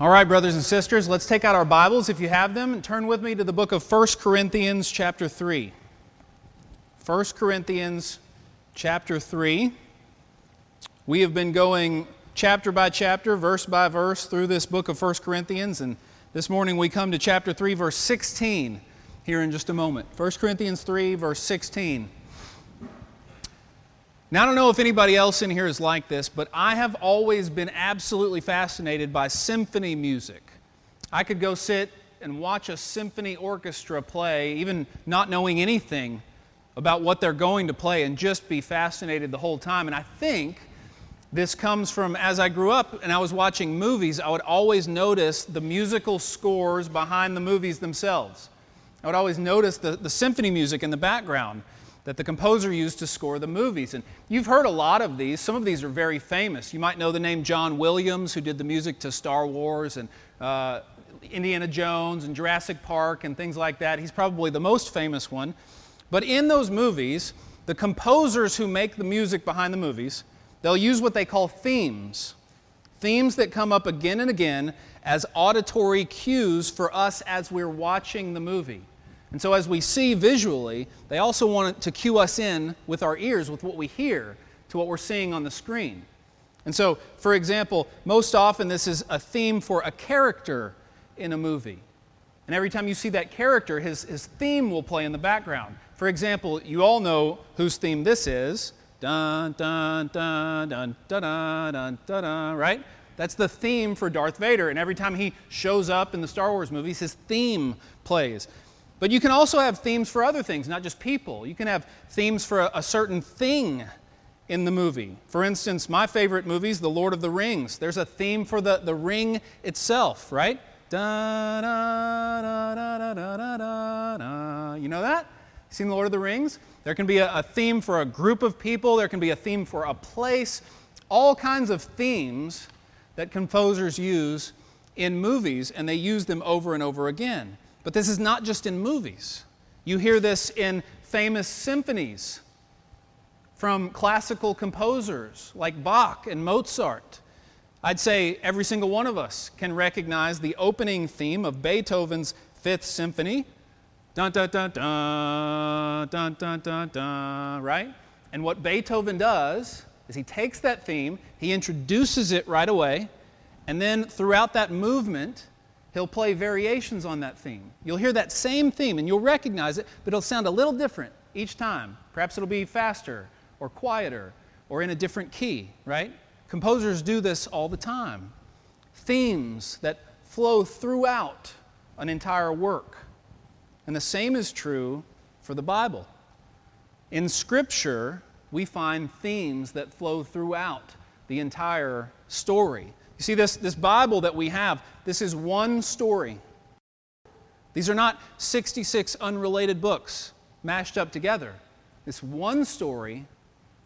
All right, brothers and sisters, let's take out our Bibles if you have them and turn with me to the book of 1 Corinthians, chapter 3. 1 Corinthians, chapter 3. We have been going chapter by chapter, verse by verse through this book of 1 Corinthians, and this morning we come to chapter 3, verse 16 here in just a moment. 1 Corinthians 3, verse 16. Now, I don't know if anybody else in here is like this, but I have always been absolutely fascinated by symphony music. I could go sit and watch a symphony orchestra play, even not knowing anything about what they're going to play, and just be fascinated the whole time. And I think this comes from as I grew up and I was watching movies, I would always notice the musical scores behind the movies themselves. I would always notice the, the symphony music in the background that the composer used to score the movies. And you've heard a lot of these. Some of these are very famous. You might know the name John Williams, who did the music to Star Wars and uh, Indiana Jones and Jurassic Park and things like that. He's probably the most famous one. But in those movies, the composers who make the music behind the movies, they'll use what they call themes. Themes that come up again and again as auditory cues for us as we're watching the movie. And so, as we see visually, they also want to cue us in with our ears, with what we hear, to what we're seeing on the screen. And so, for example, most often this is a theme for a character in a movie. And every time you see that character, his, his theme will play in the background. For example, you all know whose theme this is. Dun, dun, dun, dun, dun, dun, dun, dun, dun, right? That's the theme for Darth Vader. And every time he shows up in the Star Wars movies, his theme plays. But you can also have themes for other things, not just people. You can have themes for a, a certain thing in the movie. For instance, my favorite movies, The Lord of the Rings. There's a theme for the, the ring itself, right? Da, da, da, da, da, da, da, da. You know that? Seen The Lord of the Rings? There can be a, a theme for a group of people, there can be a theme for a place, all kinds of themes that composers use in movies, and they use them over and over again. But this is not just in movies. You hear this in famous symphonies from classical composers like Bach and Mozart. I'd say every single one of us can recognize the opening theme of Beethoven's Fifth Symphony. Dun dun dun dun dun dun dun right? And what Beethoven does is he takes that theme, he introduces it right away, and then throughout that movement, he'll play variations on that theme. You'll hear that same theme and you'll recognize it, but it'll sound a little different each time. Perhaps it'll be faster or quieter or in a different key, right? Composers do this all the time. Themes that flow throughout an entire work. And the same is true for the Bible. In Scripture, we find themes that flow throughout the entire story. You see, this, this Bible that we have, this is one story. These are not 66 unrelated books mashed up together. It's one story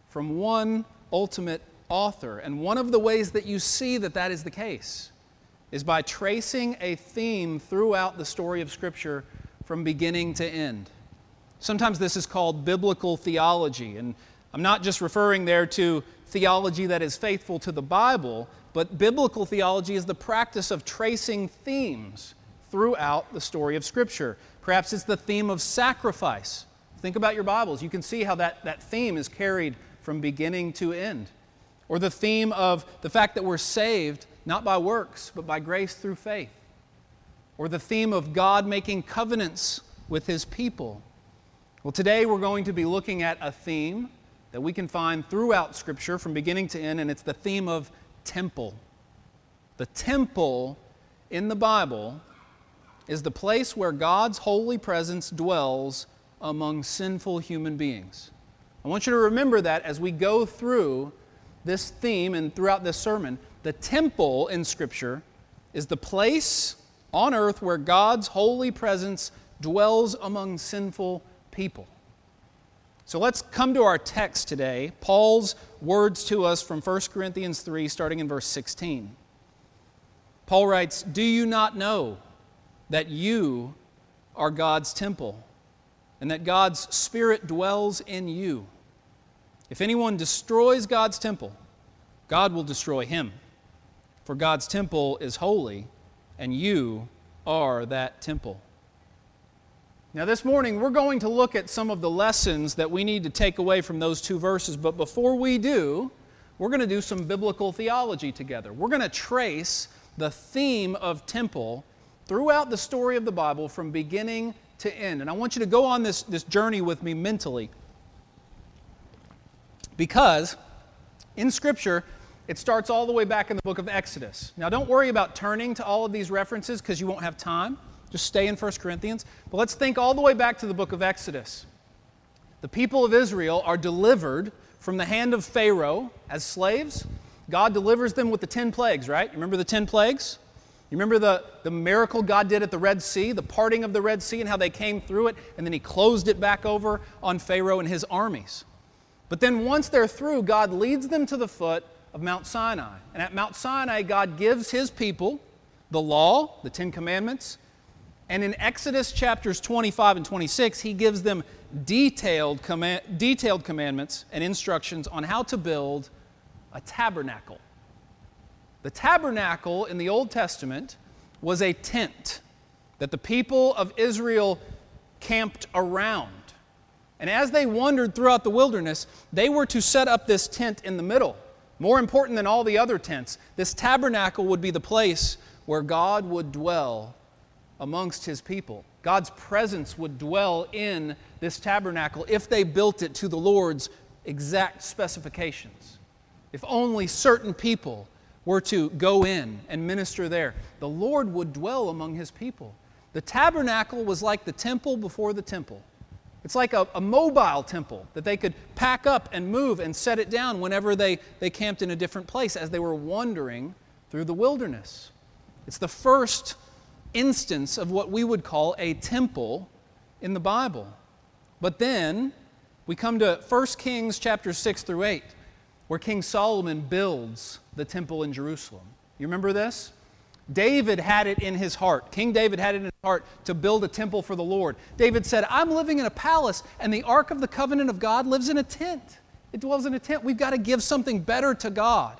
from one ultimate author. And one of the ways that you see that that is the case is by tracing a theme throughout the story of Scripture from beginning to end. Sometimes this is called biblical theology. And I'm not just referring there to theology that is faithful to the Bible, but biblical theology is the practice of tracing themes throughout the story of Scripture. Perhaps it's the theme of sacrifice. Think about your Bibles. You can see how that, that theme is carried from beginning to end. Or the theme of the fact that we're saved not by works, but by grace through faith. Or the theme of God making covenants with His people. Well, today we're going to be looking at a theme that we can find throughout Scripture from beginning to end, and it's the theme of temple. The temple in the Bible is the place where God's holy presence dwells among sinful human beings. I want you to remember that as we go through this theme and throughout this sermon. The temple in Scripture is the place on earth where God's holy presence dwells among sinful people. So let's come to our text today, Paul's words to us from 1 Corinthians 3, starting in verse 16. Paul writes, Do you not know that you are God's temple and that God's Spirit dwells in you? If anyone destroys God's temple, God will destroy him. For God's temple is holy, and you are that temple. Now, this morning, we're going to look at some of the lessons that we need to take away from those two verses. But before we do, we're going to do some biblical theology together. We're going to trace the theme of temple throughout the story of the Bible from beginning to end. And I want you to go on this, this journey with me mentally. Because in Scripture, it starts all the way back in the book of Exodus. Now, don't worry about turning to all of these references because you won't have time. Just stay in 1 Corinthians. But let's think all the way back to the book of Exodus. The people of Israel are delivered from the hand of Pharaoh as slaves. God delivers them with the 10 plagues, right? You remember the 10 plagues? You remember the, the miracle God did at the Red Sea, the parting of the Red Sea, and how they came through it, and then He closed it back over on Pharaoh and his armies. But then once they're through, God leads them to the foot of Mount Sinai. And at Mount Sinai, God gives His people the law, the Ten Commandments, and in Exodus chapters 25 and 26, he gives them detailed, command, detailed commandments and instructions on how to build a tabernacle. The tabernacle in the Old Testament was a tent that the people of Israel camped around. And as they wandered throughout the wilderness, they were to set up this tent in the middle. More important than all the other tents, this tabernacle would be the place where God would dwell amongst his people. God's presence would dwell in this tabernacle if they built it to the Lord's exact specifications. If only certain people were to go in and minister there, the Lord would dwell among his people. The tabernacle was like the temple before the temple. It's like a, a, mobile temple that they could pack up and move and set it down whenever they, they camped in a different place as they were wandering through the wilderness. It's the first instance of what we would call a temple in the Bible. But then we come to 1 Kings chapter 6 through 8, where King Solomon builds the temple in Jerusalem. You remember this? David had it in his heart. King David had it in his heart to build a temple for the Lord. David said, I'm living in a palace, and the ark of the covenant of God lives in a tent. It dwells in a tent. We've got to give something better to God.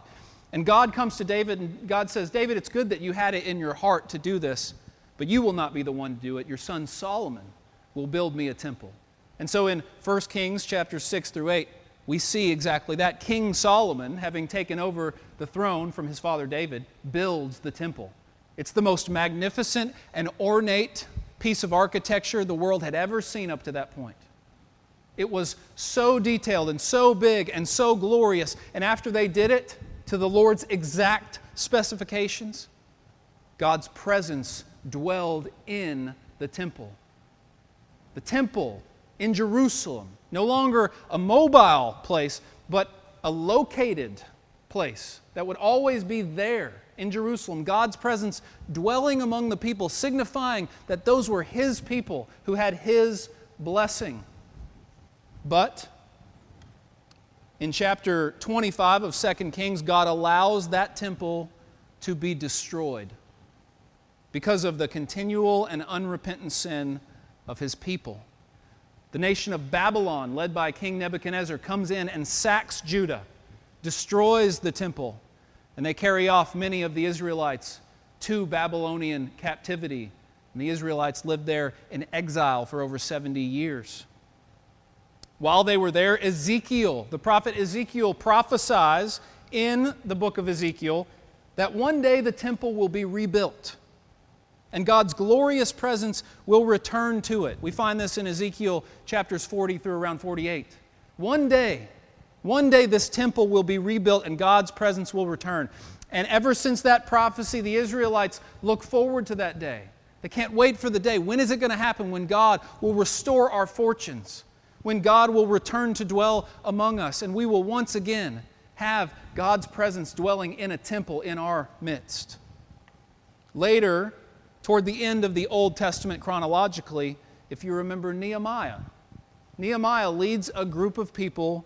And God comes to David, and God says, David, it's good that you had it in your heart to do this, but you will not be the one to do it. Your son Solomon will build me a temple. And so in 1 Kings chapter 6 through 8, we see exactly that. King Solomon, having taken over the throne from his father David, builds the temple. It's the most magnificent and ornate piece of architecture the world had ever seen up to that point. It was so detailed and so big and so glorious. And after they did it, to the Lord's exact specifications, God's presence dwelled in the temple. The temple in Jerusalem, no longer a mobile place, but a located place that would always be there in Jerusalem. God's presence dwelling among the people, signifying that those were His people who had His blessing. But in chapter 25 of 2 Kings, God allows that temple to be destroyed because of the continual and unrepentant sin of his people. The nation of Babylon, led by King Nebuchadnezzar, comes in and sacks Judah, destroys the temple, and they carry off many of the Israelites to Babylonian captivity. And the Israelites lived there in exile for over 70 years. While they were there, Ezekiel, the prophet Ezekiel, prophesies in the book of Ezekiel that one day the temple will be rebuilt and God's glorious presence will return to it. We find this in Ezekiel chapters 40 through around 48. One day, one day this temple will be rebuilt and God's presence will return. And ever since that prophecy, the Israelites look forward to that day. They can't wait for the day. When is it going to happen? When God will restore our fortunes when God will return to dwell among us, and we will once again have God's presence dwelling in a temple in our midst. Later, toward the end of the Old Testament chronologically, if you remember Nehemiah, Nehemiah leads a group of people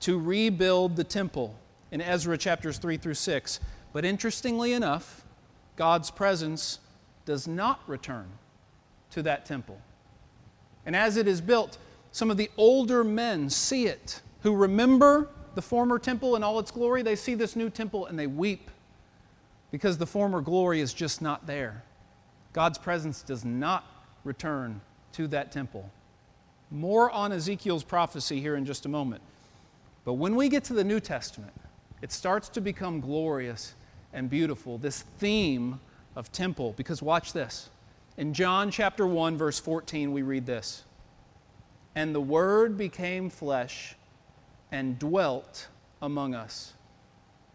to rebuild the temple in Ezra chapters 3 through 6. But interestingly enough, God's presence does not return to that temple. And as it is built, some of the older men see it, who remember the former temple in all its glory. They see this new temple and they weep because the former glory is just not there. God's presence does not return to that temple. More on Ezekiel's prophecy here in just a moment. But when we get to the New Testament, it starts to become glorious and beautiful, this theme of temple. Because watch this. In John chapter 1, verse 14, we read this And the Word became flesh and dwelt among us.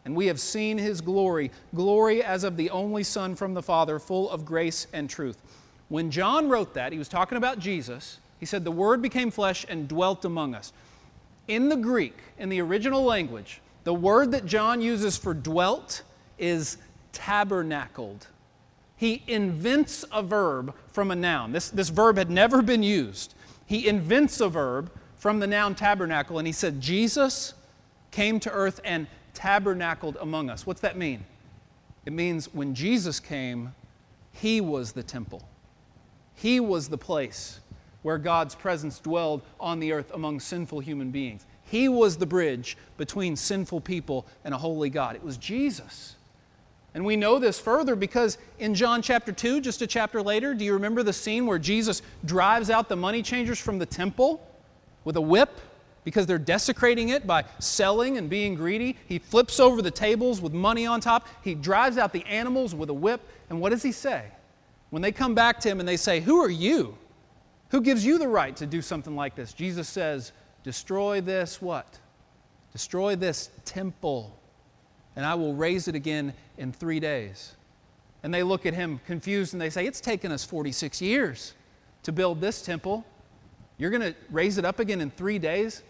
And we have seen his glory, glory as of the only Son from the Father, full of grace and truth. When John wrote that, he was talking about Jesus. He said, The Word became flesh and dwelt among us. In the Greek, in the original language, the word that John uses for dwelt is tabernacled. He invents a verb from a noun. This, this verb had never been used. He invents a verb from the noun tabernacle, and he said, Jesus came to earth and tabernacled among us. What's that mean? It means when Jesus came, he was the temple. He was the place where God's presence dwelled on the earth among sinful human beings. He was the bridge between sinful people and a holy God. It was Jesus. And we know this further because in John chapter 2, just a chapter later, do you remember the scene where Jesus drives out the money changers from the temple with a whip because they're desecrating it by selling and being greedy? He flips over the tables with money on top. He drives out the animals with a whip. And what does he say? When they come back to him and they say, Who are you? Who gives you the right to do something like this? Jesus says, Destroy this what? Destroy this temple and I will raise it again in three days. And they look at him confused and they say, It's taken us 46 years to build this temple. You're going to raise it up again in three days?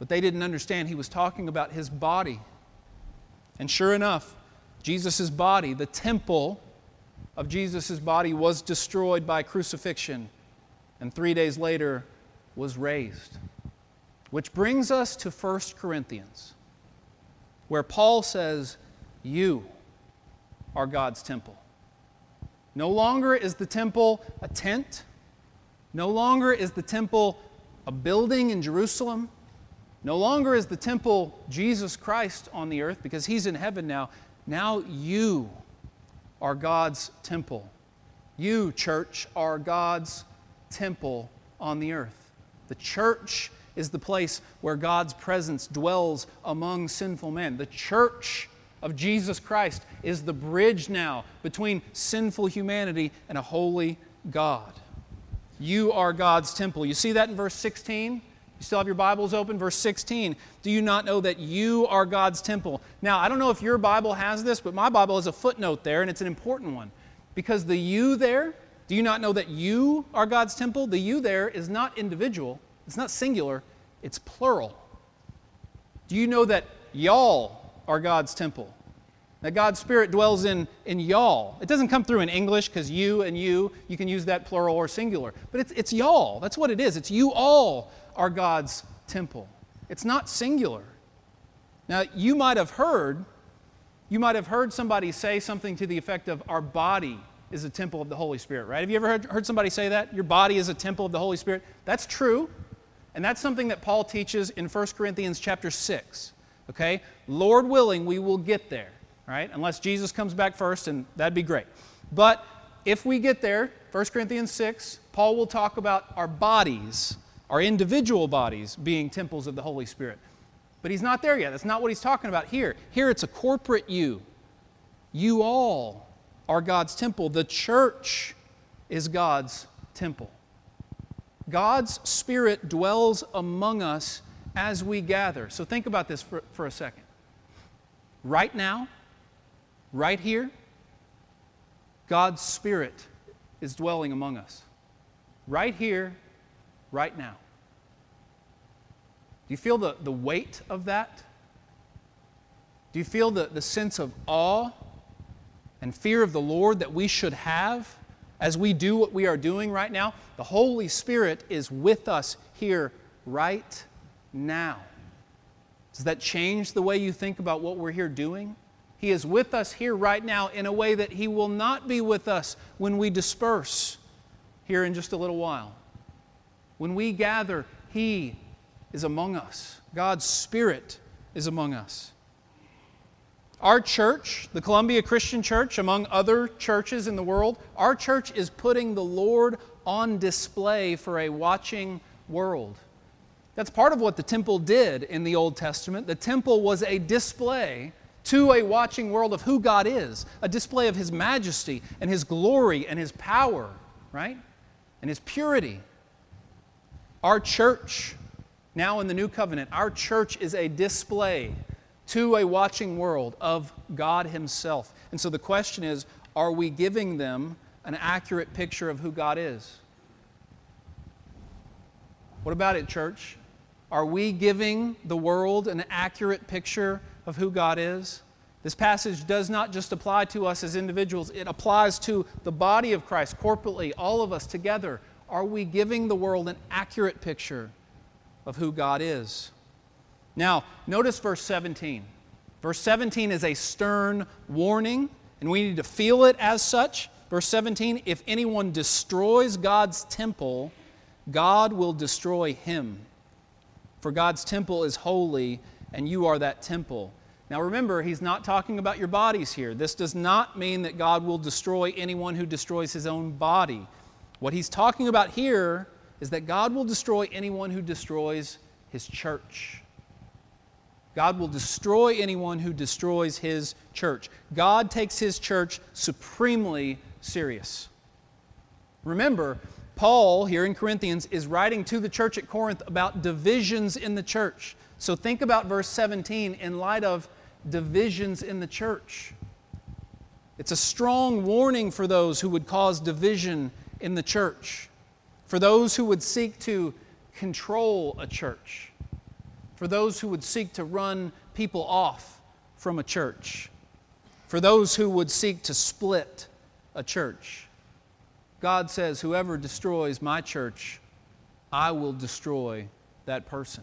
But they didn't understand he was talking about his body. And sure enough, Jesus' body, the temple of Jesus' body, was destroyed by crucifixion and three days later was raised. Which brings us to 1 Corinthians where Paul says, You are God's temple. No longer is the temple a tent. No longer is the temple a building in Jerusalem. No longer is the temple Jesus Christ on the earth because he's in heaven now. Now you are God's temple. You, church, are God's temple on the earth. The church is the place where God's presence dwells among sinful men. The church of Jesus Christ is the bridge now between sinful humanity and a holy God. You are God's temple. You see that in verse 16? You still have your Bibles open? Verse 16. Do you not know that you are God's temple? Now, I don't know if your Bible has this, but my Bible has a footnote there, and it's an important one. Because the you there, do you not know that you are God's temple? The you there is not individual, it's not singular, it's plural. Do you know that y'all are God's temple? That God's Spirit dwells in, in y'all. It doesn't come through in English because you and you, you can use that plural or singular. But it's, it's y'all. That's what it is. It's you all are God's temple. It's not singular. Now, you might have heard, you might have heard somebody say something to the effect of, our body is a temple of the Holy Spirit, right? Have you ever heard, heard somebody say that? Your body is a temple of the Holy Spirit? That's true. And that's something that Paul teaches in 1 Corinthians chapter 6. Okay? Lord willing, we will get there, right? Unless Jesus comes back first, and that'd be great. But if we get there, 1 Corinthians 6, Paul will talk about our bodies, our individual bodies, being temples of the Holy Spirit. But he's not there yet. That's not what he's talking about here. Here it's a corporate you. You all are God's temple. The church is God's temple. God's Spirit dwells among us as we gather. So think about this for, for a second. Right now, right here, God's Spirit is dwelling among us. Right here, right now. Do you feel the, the weight of that? Do you feel the, the sense of awe and fear of the Lord that we should have? As we do what we are doing right now, the Holy Spirit is with us here right now. Does that change the way you think about what we're here doing? He is with us here right now in a way that He will not be with us when we disperse here in just a little while. When we gather, He is among us. God's Spirit is among us. Our church, the Columbia Christian Church, among other churches in the world, our church is putting the Lord on display for a watching world. That's part of what the temple did in the Old Testament. The temple was a display to a watching world of who God is, a display of His majesty and His glory and His power, right? And His purity. Our church, now in the new covenant, our church is a display to a watching world of God Himself. And so the question is are we giving them an accurate picture of who God is? What about it, church? Are we giving the world an accurate picture of who God is? This passage does not just apply to us as individuals, it applies to the body of Christ corporately, all of us together. Are we giving the world an accurate picture of who God is? Now, notice verse 17. Verse 17 is a stern warning, and we need to feel it as such. Verse 17 if anyone destroys God's temple, God will destroy him. For God's temple is holy, and you are that temple. Now remember, he's not talking about your bodies here. This does not mean that God will destroy anyone who destroys his own body. What he's talking about here is that God will destroy anyone who destroys his church. God will destroy anyone who destroys his church. God takes his church supremely serious. Remember, Paul, here in Corinthians, is writing to the church at Corinth about divisions in the church. So think about verse 17 in light of divisions in the church. It's a strong warning for those who would cause division in the church, for those who would seek to control a church, for those who would seek to run people off from a church, for those who would seek to split a church. God says, Whoever destroys my church, I will destroy that person.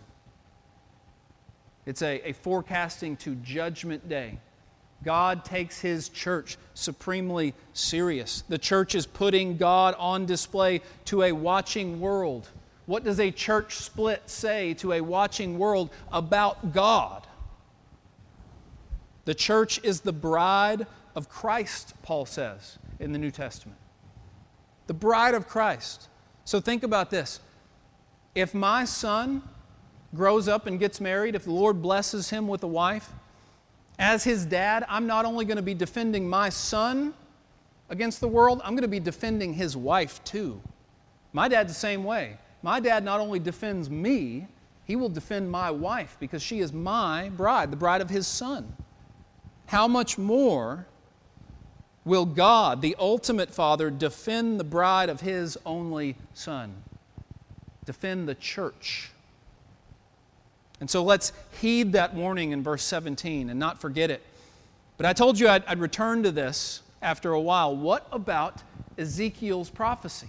It's a, a forecasting to Judgment Day. God takes his church supremely serious. The church is putting God on display to a watching world. What does a church split say to a watching world about God? The church is the bride of Christ, Paul says in the New Testament. The bride of Christ. So think about this. If my son grows up and gets married, if the Lord blesses him with a wife, as his dad, I'm not only going to be defending my son against the world, I'm going to be defending his wife too. My dad's the same way. My dad not only defends me, he will defend my wife because she is my bride, the bride of his son. How much more will God, the ultimate Father, defend the bride of his only son? Defend the church and so let's heed that warning in verse 17 and not forget it. But I told you I'd, I'd return to this after a while. What about Ezekiel's prophecy?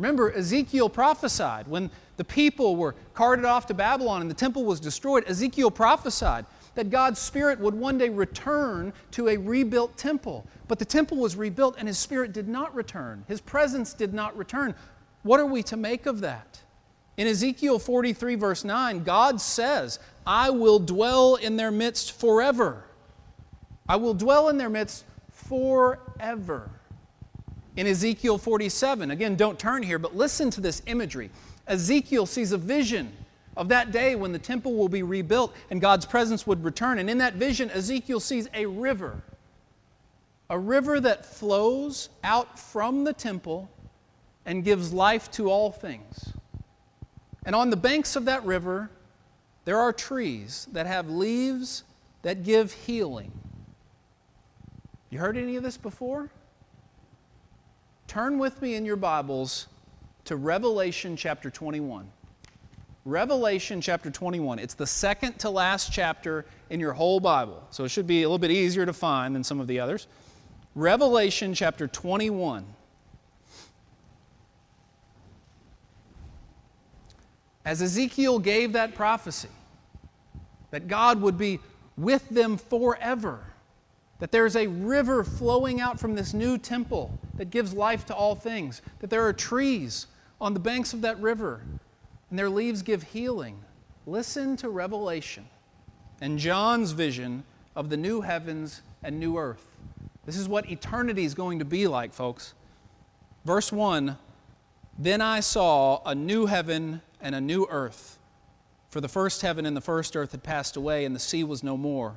Remember, Ezekiel prophesied when the people were carted off to Babylon and the temple was destroyed. Ezekiel prophesied that God's Spirit would one day return to a rebuilt temple. But the temple was rebuilt and His Spirit did not return, His presence did not return. What are we to make of that? In Ezekiel 43, verse 9, God says, I will dwell in their midst forever. I will dwell in their midst forever. In Ezekiel 47, again, don't turn here, but listen to this imagery. Ezekiel sees a vision of that day when the temple will be rebuilt and God's presence would return. And in that vision, Ezekiel sees a river, a river that flows out from the temple and gives life to all things. And on the banks of that river, there are trees that have leaves that give healing. You heard any of this before? Turn with me in your Bibles to Revelation chapter 21. Revelation chapter 21. It's the second to last chapter in your whole Bible, so it should be a little bit easier to find than some of the others. Revelation chapter 21. as Ezekiel gave that prophecy, that God would be with them forever, that there's a river flowing out from this new temple that gives life to all things, that there are trees on the banks of that river, and their leaves give healing. Listen to Revelation and John's vision of the new heavens and new earth. This is what eternity is going to be like, folks. Verse 1 Then I saw a new heaven and a new earth. For the first heaven and the first earth had passed away, and the sea was no more.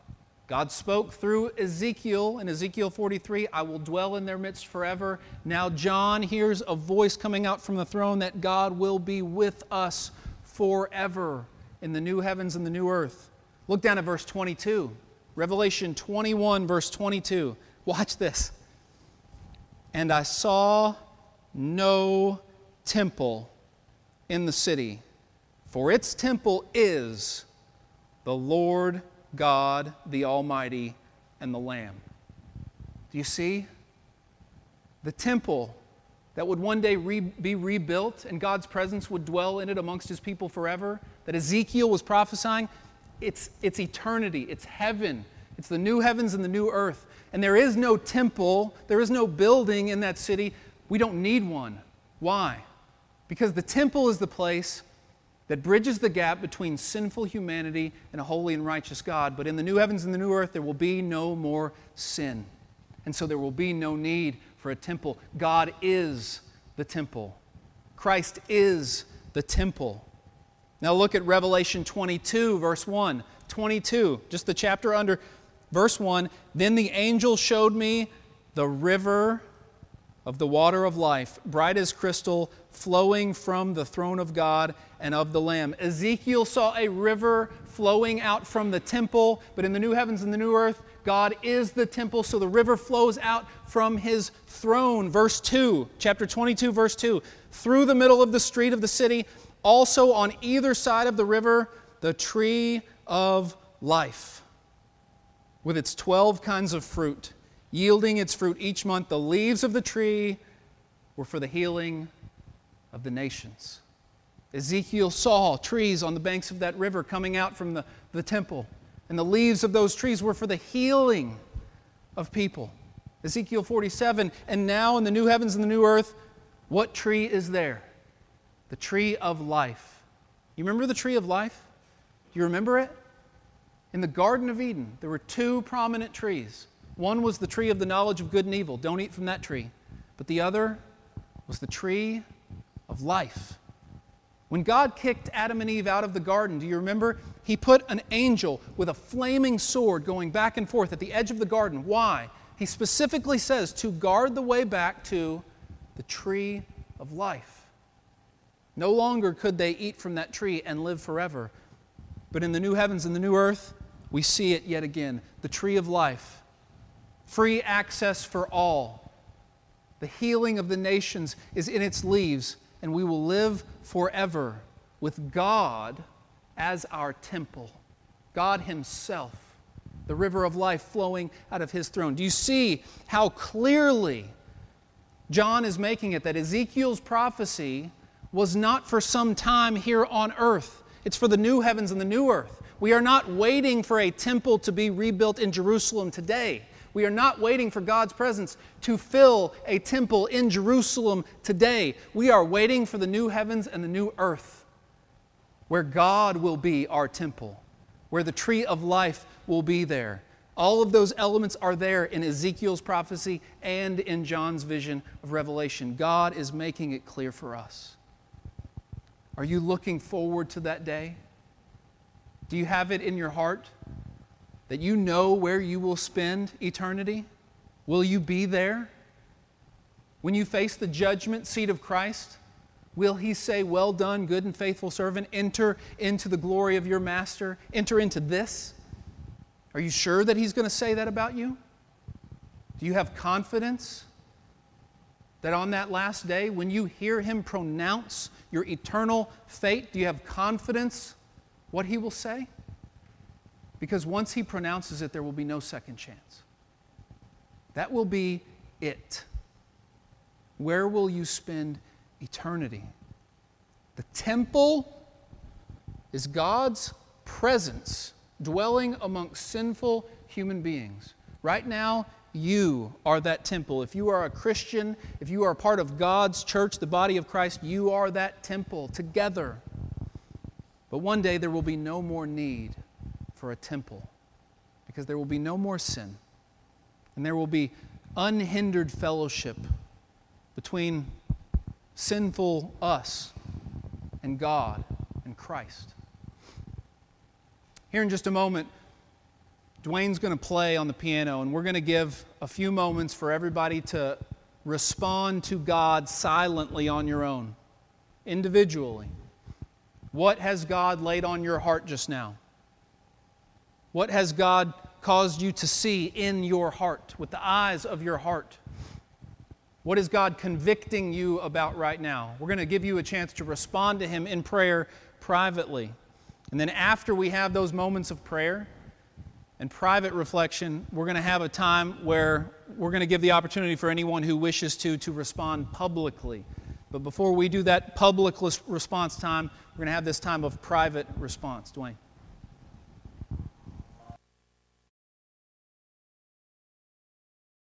God spoke through Ezekiel in Ezekiel 43 I will dwell in their midst forever. Now, John hears a voice coming out from the throne that God will be with us forever in the new heavens and the new earth. Look down at verse 22. Revelation 21, verse 22. Watch this. And I saw no temple in the city, for its temple is the Lord God, the Almighty, and the Lamb. Do you see? The temple that would one day re- be rebuilt and God's presence would dwell in it amongst his people forever, that Ezekiel was prophesying, it's, it's eternity, it's heaven, it's the new heavens and the new earth. And there is no temple, there is no building in that city. We don't need one. Why? Because the temple is the place that bridges the gap between sinful humanity and a holy and righteous God. But in the new heavens and the new earth, there will be no more sin. And so there will be no need for a temple. God is the temple, Christ is the temple. Now look at Revelation 22, verse 1. 22, just the chapter under verse 1. Then the angel showed me the river of the water of life, bright as crystal, flowing from the throne of God and of the Lamb. Ezekiel saw a river flowing out from the temple, but in the new heavens and the new earth, God is the temple, so the river flows out from his throne. Verse 2, chapter 22, verse 2. Through the middle of the street of the city, also on either side of the river, the tree of life, with its 12 kinds of fruit, yielding its fruit each month. The leaves of the tree were for the healing of the nations. Ezekiel saw trees on the banks of that river coming out from the, the temple, and the leaves of those trees were for the healing of people. Ezekiel 47, and now in the new heavens and the new earth, what tree is there? the tree of life. You remember the tree of life? Do you remember it? In the Garden of Eden, there were two prominent trees. One was the tree of the knowledge of good and evil. Don't eat from that tree. But the other was the tree of life. When God kicked Adam and Eve out of the garden, do you remember? He put an angel with a flaming sword going back and forth at the edge of the garden. Why? He specifically says to guard the way back to the tree of life. No longer could they eat from that tree and live forever. But in the new heavens and the new earth, we see it yet again the tree of life, free access for all. The healing of the nations is in its leaves, and we will live forever with God as our temple, God Himself, the river of life flowing out of His throne. Do you see how clearly John is making it that Ezekiel's prophecy was not for some time here on earth. It's for the new heavens and the new earth. We are not waiting for a temple to be rebuilt in Jerusalem today. We are not waiting for God's presence to fill a temple in Jerusalem today. We are waiting for the new heavens and the new earth, where God will be our temple, where the tree of life will be there. All of those elements are there in Ezekiel's prophecy and in John's vision of Revelation. God is making it clear for us. Are you looking forward to that day? Do you have it in your heart that you know where you will spend eternity? Will you be there? When you face the judgment seat of Christ, will He say, Well done, good and faithful servant, enter into the glory of your Master, enter into this? Are you sure that He's going to say that about you? Do you have confidence that on that last day, when you hear Him pronounce your eternal fate? Do you have confidence what he will say? Because once he pronounces it, there will be no second chance. That will be it. where will you spend eternity? The temple is God's presence dwelling amongst sinful human beings. Right now, you are that temple. If you are a Christian, if you are part of God's church, the body of Christ, you are that temple together. But one day there will be no more need for a temple because there will be no more sin. And there will be unhindered fellowship between sinful us and God and Christ. Here in just a moment, Dwayne's going to play on the piano, and we're going to give a few moments for everybody to respond to God silently on your own, individually. What has God laid on your heart just now? What has God caused you to see in your heart, with the eyes of your heart? What is God convicting you about right now? We're going to give you a chance to respond to Him in prayer privately. And then, after we have those moments of prayer and private reflection, we're going to have a time where we're going to give the opportunity for anyone who wishes to to respond publicly. But before we do that public response time, we're going to have this time of private response. Dwayne.